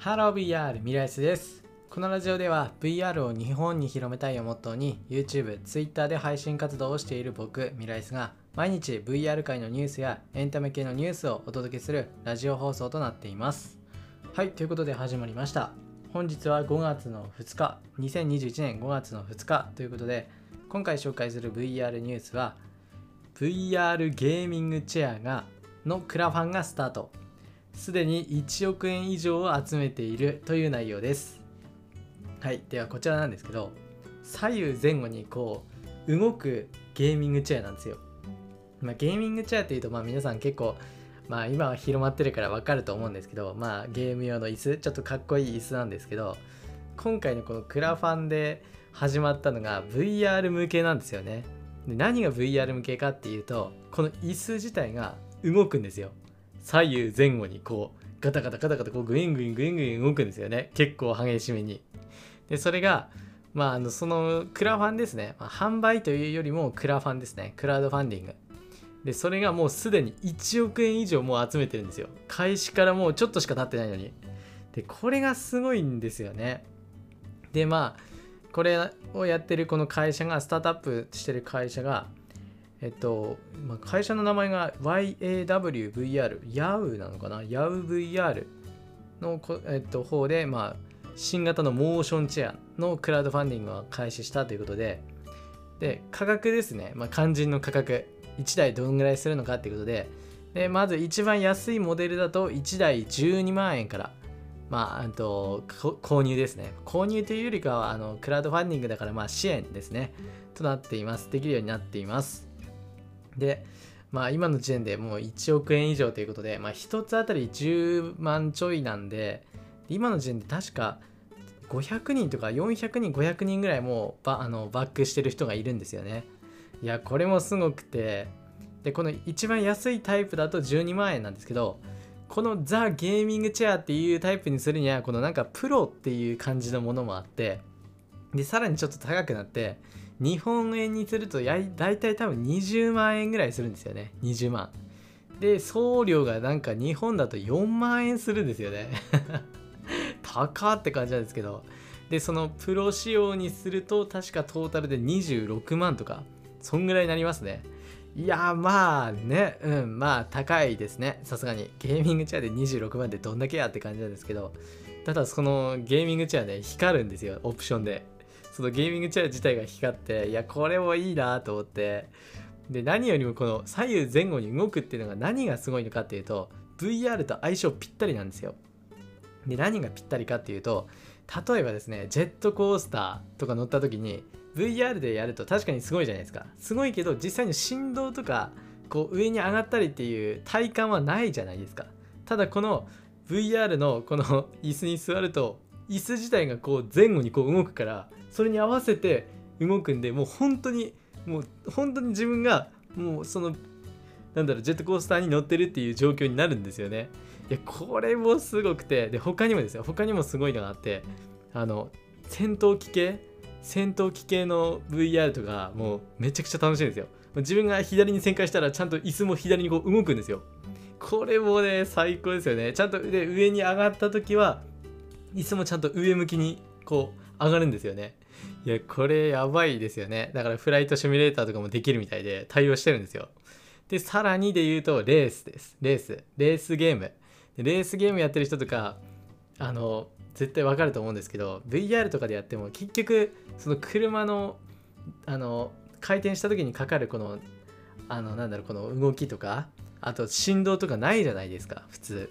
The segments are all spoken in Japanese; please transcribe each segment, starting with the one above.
Hello VR ミライスです。このラジオでは VR を日本に広めたいをモットーに YouTube、Twitter で配信活動をしている僕、ミライスが毎日 VR 界のニュースやエンタメ系のニュースをお届けするラジオ放送となっています。はい、ということで始まりました。本日は5月の2日、2021年5月の2日ということで、今回紹介する VR ニュースは VR ゲーミングチェアがのクラファンがスタート。すでに1億円以上を集めているという内容です。はい、ではこちらなんですけど、左右前後にこう動くゲーミングチェアなんですよ。まあ、ゲーミングチェアっていうと、まあ、皆さん結構、まあ、今は広まってるからわかると思うんですけど、まあ、ゲーム用の椅子、ちょっとかっこいい椅子なんですけど、今回のこのクラファンで始まったのが VR 向けなんですよね。で何が VR 向けかっていうと、この椅子自体が動くんですよ。左右前後にこうガタガタガタガタこうグイングイングイングイン動くんですよね。結構激しめに。でそれがまああのそのクラファンですね、まあ、販売というよりもクラファンですね。クラウドファンディング。でそれがもうすでに1億円以上もう集めてるんですよ。開始からもうちょっとしか経ってないのに。でこれがすごいんですよね。でまあこれをやってるこの会社がスタートアップしてる会社がえっと、まあ、会社の名前が YAWVR、YAW なのかな ?YAWVR のこ、えっと、方で、まあ、新型のモーションチェアのクラウドファンディングを開始したということで、で、価格ですね、まあ、肝心の価格、1台どんぐらいするのかっていうことで、でまず一番安いモデルだと1台12万円から、まあ、あと購入ですね。購入というよりかはあのクラウドファンディングだからまあ支援ですね。となっています。できるようになっています。で、まあ今の時点でもう1億円以上ということで、まあ1つあたり10万ちょいなんで、今の時点で確か500人とか400人、500人ぐらいもうバあのバックしてる人がいるんですよね。いや、これもすごくて、で、この一番安いタイプだと12万円なんですけど、このザ・ゲーミングチェアっていうタイプにするには、このなんかプロっていう感じのものもあって、で、さらにちょっと高くなって、日本円にするとや大体多分20万円ぐらいするんですよね。20万。で送料がなんか日本だと4万円するんですよね。高って感じなんですけど。でそのプロ仕様にすると確かトータルで26万とかそんぐらいになりますね。いやまあね。うんまあ高いですね。さすがに。ゲーミングチェアで26万ってどんだけやって感じなんですけど。ただそのゲーミングチェアね光るんですよ。オプションで。そのゲーミングチェア自体が光っていやこれもいいなと思って。で何よりもこの左右前後に動くっていうのが何がすごいのかっていうと VR と相性ぴったりなんですよ。で何がぴったりかっていうと例えばですねジェットコースターとか乗った時に VR でやると確かにすごいじゃないですか。すごいけど実際に振動とかこう上に上がったりっていう体感はないじゃないですか。ただこの VR のこの椅子に座ると椅子自体がこう前後にこう動くからそれに合わせて動くんでもう本当にもう本当に自分がもうそのなんだろうジェットコースターに乗ってるっていう状況になるんですよね。いやこれもすごくてで他にもですよ。他にもすごいのがあってあの戦闘機系戦闘機系の VR とかもうめちゃくちゃ楽しいんですよ。自分が左に旋回したらちゃんと椅子も左にこう動くんですよ。これもね最高ですよね。ちゃんとで上に上がった時は椅子もちゃんと上向きにこう上がるんですよね。いやこれやばいですよね。だからフライトシミュレーターとかもできるみたいで対応してるんですよ。でさらにで言うとレースです。レース。レースゲーム。レースゲームやってる人とかあの絶対わかると思うんですけど VR とかでやっても結局その車のあの回転した時にかかるこのあのなんだろうこの動きとかあと振動とかないじゃないですか普通。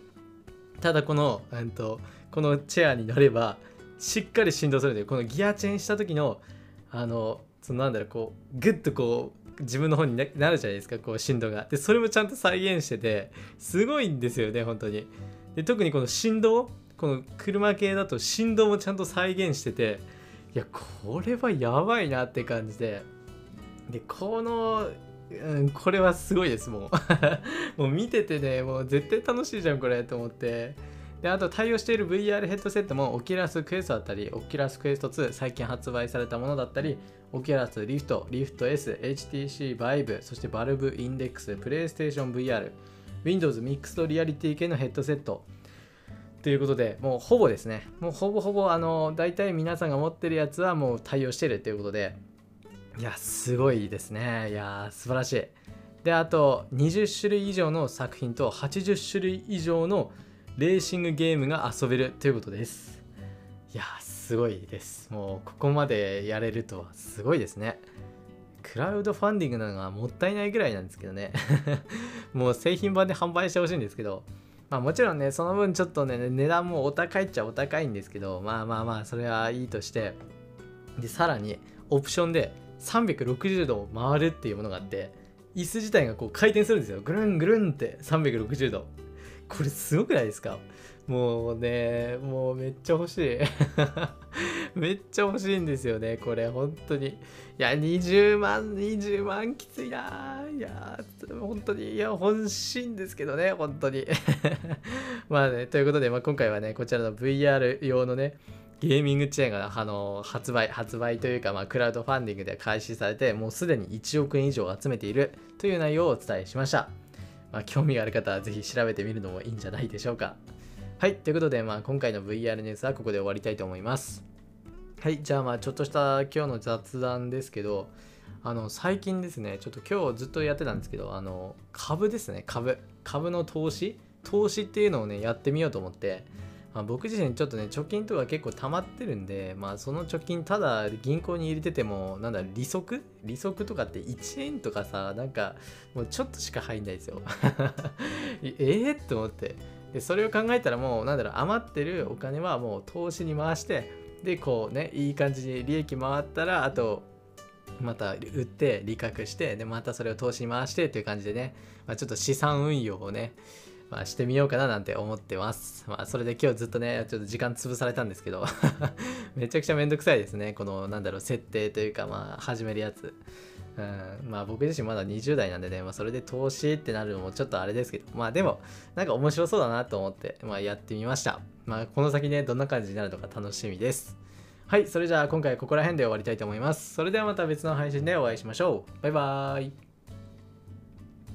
ただこの、うんと、このチェアに乗ればしっかり振動するんでこのギアチェンした時のあのそのなんだろうこうグッとこう自分の方になるじゃないですかこう振動が。でそれもちゃんと再現しててすごいんですよね本当に。で特にこの振動この車系だと振動もちゃんと再現してていやこれはやばいなって感じで。でこのうん、これはすごいですもう。もう見ててねもう絶対楽しいじゃんこれと思って。であと対応している VR ヘッドセットも Oculus Quest だったり Oculus Quest 2最近発売されたものだったりオキュラスリフトリフト S HTC Vive そして Valve Index PlayStation VR Windows Mixed Reality 系のヘッドセット。ということでもうほぼですね。もうほぼほぼあの大体皆さんが持ってるやつはもう対応してるということで。いやすごいですね。いや素晴らしい。であと20種類以上の作品と80種類以上のレーシングゲームが遊べるということです。いやすごいです。もうここまでやれるとはすごいですね。クラウドファンディングなのがもったいないぐらいなんですけどね。もう製品版で販売してほしいんですけど。まあもちろんねその分ちょっとね値段もお高いっちゃお高いんですけど。まあまあまあそれはいいとして。でさらにオプションで360度回るっていうものがあって椅子自体がこう回転するんですよ。ぐるんぐるんって360度。これすごくないですか？もうねもうめっちゃ欲しい。めっちゃ欲しいんですよねこれ本当に。いや20万20万きついな。いや本当に。いや欲しいんですけどね本当に。まあねということで、まあ、今回はねこちらの VR 用のねゲーミングチェーンがあの発売発売というか、まあ、クラウドファンディングで開始されてもうすでに1億円以上集めているという内容をお伝えしました、まあ、興味がある方はぜひ調べてみるのもいいんじゃないでしょうか。はい、ということで、まあ、今回の VR ニュースはここで終わりたいと思います。はい、じゃあまあちょっとした今日の雑談ですけど、あの最近ですね、ちょっと今日ずっとやってたんですけど、あの株ですね、株。株の投資。投資っていうのをね、やってみようと思って、まあ、僕自身ちょっとね、貯金とか結構溜まってるんで、まあその貯金ただ銀行に入れてても、なんだ、利息？利息とかって1円とかさ、なんかもうちょっとしか入んないですよ。ええって思って。でそれを考えたらもうなんだろう余ってるお金はもう投資に回してでこうねいい感じに利益回ったらあとまた売って利確してでまたそれを投資に回してっていう感じでね、まあ、ちょっと資産運用をねまあ、してみようかななんて思ってます。まあ、それで今日ずっとね、ちょっと時間潰されたんですけど めちゃくちゃめんどくさいですね。この、なんだろう、設定というか、まあ、始めるやつ。うん、まあ僕自身まだ20代なんでね、まあ、それで投資ってなるのもちょっとあれですけど、まあでも、なんか面白そうだなと思って、まあやってみました。まあこの先ね、どんな感じになるのか楽しみです。はい、それじゃあ今回ここら辺で終わりたいと思います。それではまた別の配信でお会いしましょう。バイバーイ。